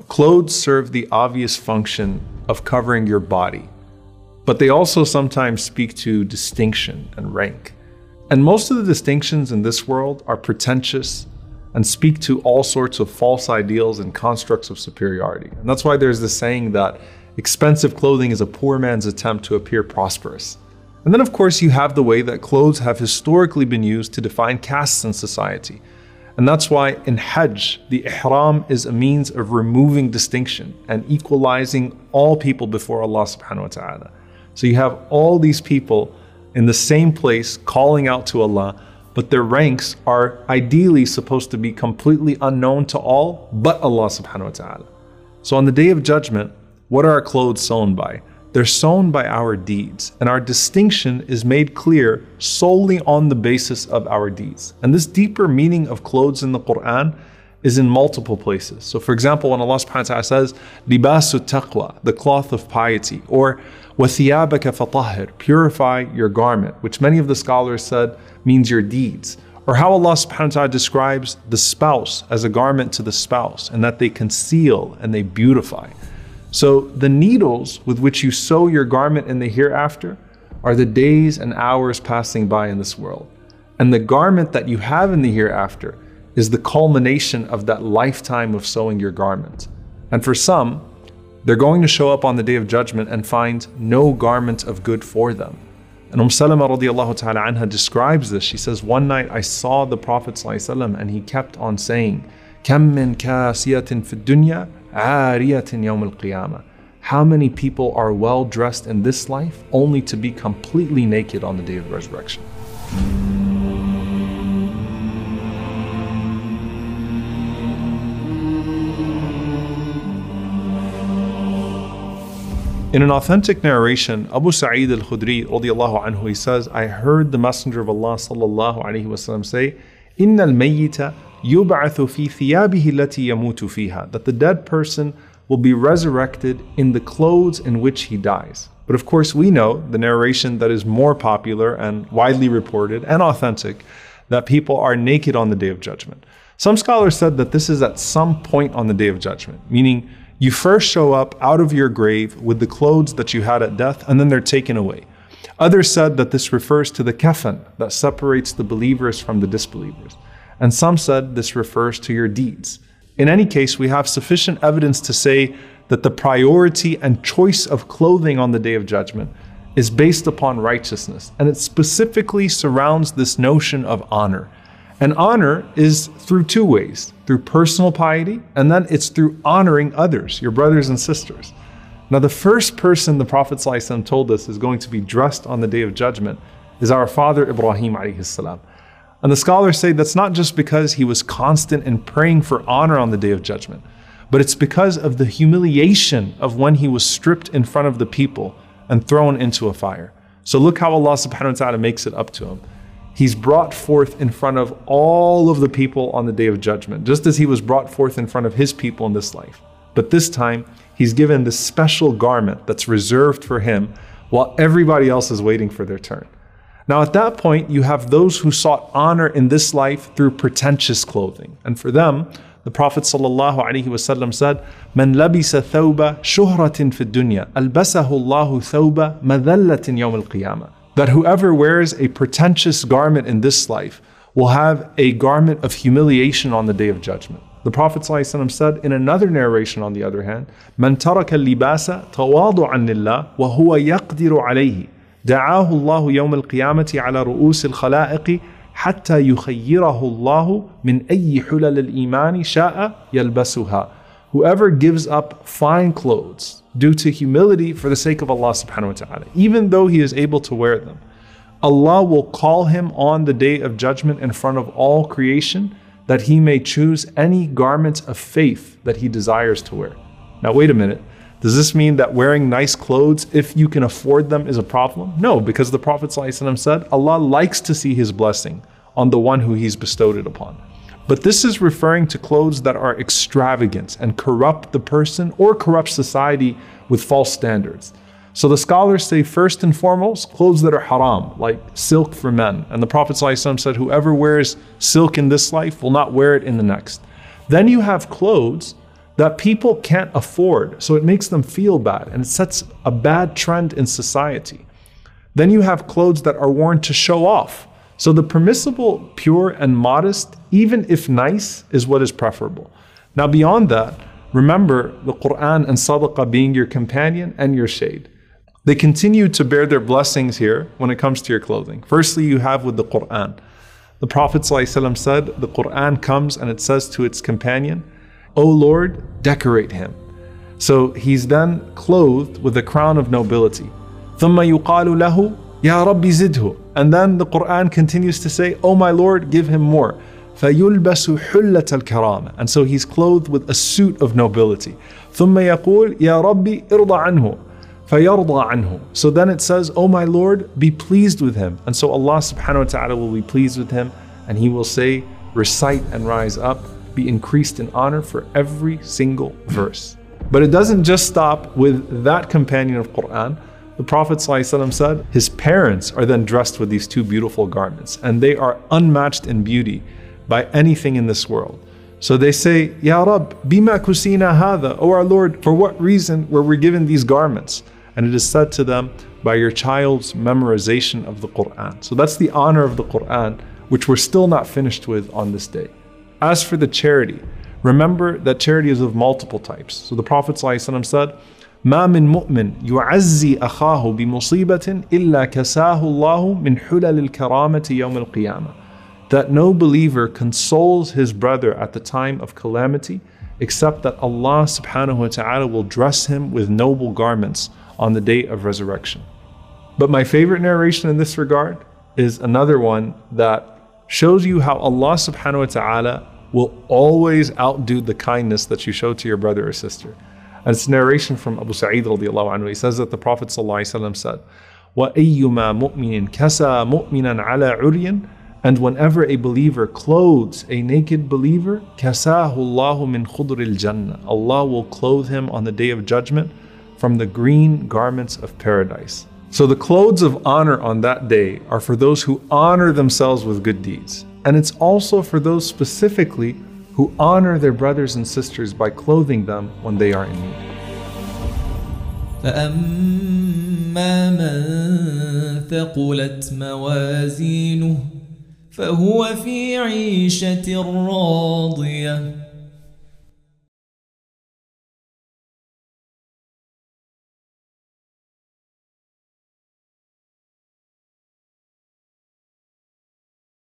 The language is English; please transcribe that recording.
Clothes serve the obvious function of covering your body, but they also sometimes speak to distinction and rank. And most of the distinctions in this world are pretentious and speak to all sorts of false ideals and constructs of superiority. And that's why there's this saying that expensive clothing is a poor man's attempt to appear prosperous. And then, of course, you have the way that clothes have historically been used to define castes in society. And that's why in Hajj, the ihram is a means of removing distinction and equalizing all people before Allah subhanahu wa ta'ala. So you have all these people in the same place calling out to Allah, but their ranks are ideally supposed to be completely unknown to all but Allah subhanahu wa ta'ala. So on the day of judgment, what are our clothes sewn by? They're sewn by our deeds, and our distinction is made clear solely on the basis of our deeds. And this deeper meaning of clothes in the Quran is in multiple places. So, for example, when Allah subhanahu wa ta'ala says, Libasu taqwa, the cloth of piety, or Wathiyabaka fatahir, purify your garment, which many of the scholars said means your deeds. Or how Allah subhanahu wa ta'ala describes the spouse as a garment to the spouse, and that they conceal and they beautify. So the needles with which you sew your garment in the hereafter are the days and hours passing by in this world. And the garment that you have in the hereafter is the culmination of that lifetime of sewing your garment. And for some, they're going to show up on the day of judgment and find no garment of good for them. And Umm Salama radiallahu ta'ala anha describes this. She says, One night I saw the Prophet and he kept on saying, كم من كاسية في الدنيا عارية يوم القيامة. How many people are well dressed in this life only to be completely naked on the day of resurrection? In an authentic narration, Abu Sa'id al-Khudri radiallahu anhu, he says, I heard the Messenger of Allah sallallahu alayhi wasallam say, إِنَّ الْمَيِّتَ يُبْعَثُ فِي ثِيَابِهِ الَّتِي يَمُوتُ فِيهَا That the dead person will be resurrected in the clothes in which he dies. But of course, we know the narration that is more popular and widely reported and authentic that people are naked on the day of judgment. Some scholars said that this is at some point on the day of judgment, meaning you first show up out of your grave with the clothes that you had at death, and then they're taken away. Others said that this refers to the kafan that separates the believers from the disbelievers. And some said this refers to your deeds. In any case, we have sufficient evidence to say that the priority and choice of clothing on the day of judgment is based upon righteousness, and it specifically surrounds this notion of honor. And honor is through two ways through personal piety, and then it's through honoring others, your brothers and sisters. Now, the first person the Prophet told us is going to be dressed on the day of judgment is our father Ibrahim. And the scholars say that's not just because he was constant in praying for honor on the day of judgment, but it's because of the humiliation of when he was stripped in front of the people and thrown into a fire. So look how Allah subhanahu wa ta'ala makes it up to him he's brought forth in front of all of the people on the day of judgment, just as he was brought forth in front of his people in this life. But this time, he's given this special garment that's reserved for him while everybody else is waiting for their turn. Now, at that point, you have those who sought honor in this life through pretentious clothing. And for them, the Prophet ﷺ said, من لبس ثوب شهرة في الدنيا ألبسه الله ثوب مذلة يوم القيامة that whoever wears a pretentious garment in this life will have a garment of humiliation on the day of judgment. The Prophet ﷺ said in another narration, on the other hand, من ترك اللباس تواضعا لله وهو يقدر عليه دعاه الله يوم القيامة على رؤوس الخلائق حتى يخيره الله من أي حلل الإيمان شاء يلبسها. Whoever gives up fine clothes due to humility for the sake of Allah subhanahu wa ta'ala, even though he is able to wear them. Allah will call him on the day of judgment in front of all creation that he may choose any garments of faith that he desires to wear. Now, wait a minute. Does this mean that wearing nice clothes, if you can afford them, is a problem? No, because the Prophet ﷺ said, Allah likes to see his blessing on the one who he's bestowed it upon. But this is referring to clothes that are extravagant and corrupt the person or corrupt society with false standards. So the scholars say, first and foremost, clothes that are haram, like silk for men. And the Prophet ﷺ said, whoever wears silk in this life will not wear it in the next. Then you have clothes that people can't afford. So it makes them feel bad and it sets a bad trend in society. Then you have clothes that are worn to show off. So the permissible, pure, and modest, even if nice, is what is preferable. Now, beyond that, remember the Quran and Sadaqah being your companion and your shade. They continue to bear their blessings here when it comes to your clothing. Firstly, you have with the Quran. The Prophet ﷺ said, The Quran comes and it says to its companion, O Lord, decorate him. So he's then clothed with a crown of nobility. ثم يقال له يا رب زده and then the Quran continues to say oh my Lord give him more فيلبس حلة الكرامة and so he's clothed with a suit of nobility ثم يقول يا ربي ارضى عنه فيرضى عنه so then it says oh my Lord be pleased with him and so Allah subhanahu wa ta'ala will be pleased with him and he will say recite and rise up be increased in honor for every single verse but it doesn't just stop with that companion of Quran the Prophet ﷺ said his parents are then dressed with these two beautiful garments, and they are unmatched in beauty by anything in this world. So they say, Ya Rab, bima kusina hada, O our Lord, for what reason were we given these garments? And it is said to them, by your child's memorization of the Quran. So that's the honor of the Quran, which we're still not finished with on this day. As for the charity, remember that charity is of multiple types. So the Prophet ﷺ said, ما من مؤمن يعزي أخاه بمصيبة إلا كساه الله من حلل الكرامة يوم القيامة that no believer consoles his brother at the time of calamity except that Allah subhanahu wa ta'ala will dress him with noble garments on the day of resurrection. But my favorite narration in this regard is another one that shows you how Allah subhanahu wa ta'ala will always outdo the kindness that you show to your brother or sister. And it's a narration from Abu Sa'id radiallahu anhu. He says that the Prophet ﷺ said, وَأَيُّمَا مُؤْمِنٍ كَسَى مُؤْمِنًا عَلَى عُرْيٍ And whenever a believer clothes a naked believer, كَسَاهُ اللَّهُ مِنْ خُضْرِ الْجَنَّةِ Allah will clothe him on the day of judgment from the green garments of paradise. So the clothes of honor on that day are for those who honor themselves with good deeds. And it's also for those specifically who honor their brothers and sisters by clothing them when they are in need. فأما من ثقلت موازينه فهو في عيشة راضية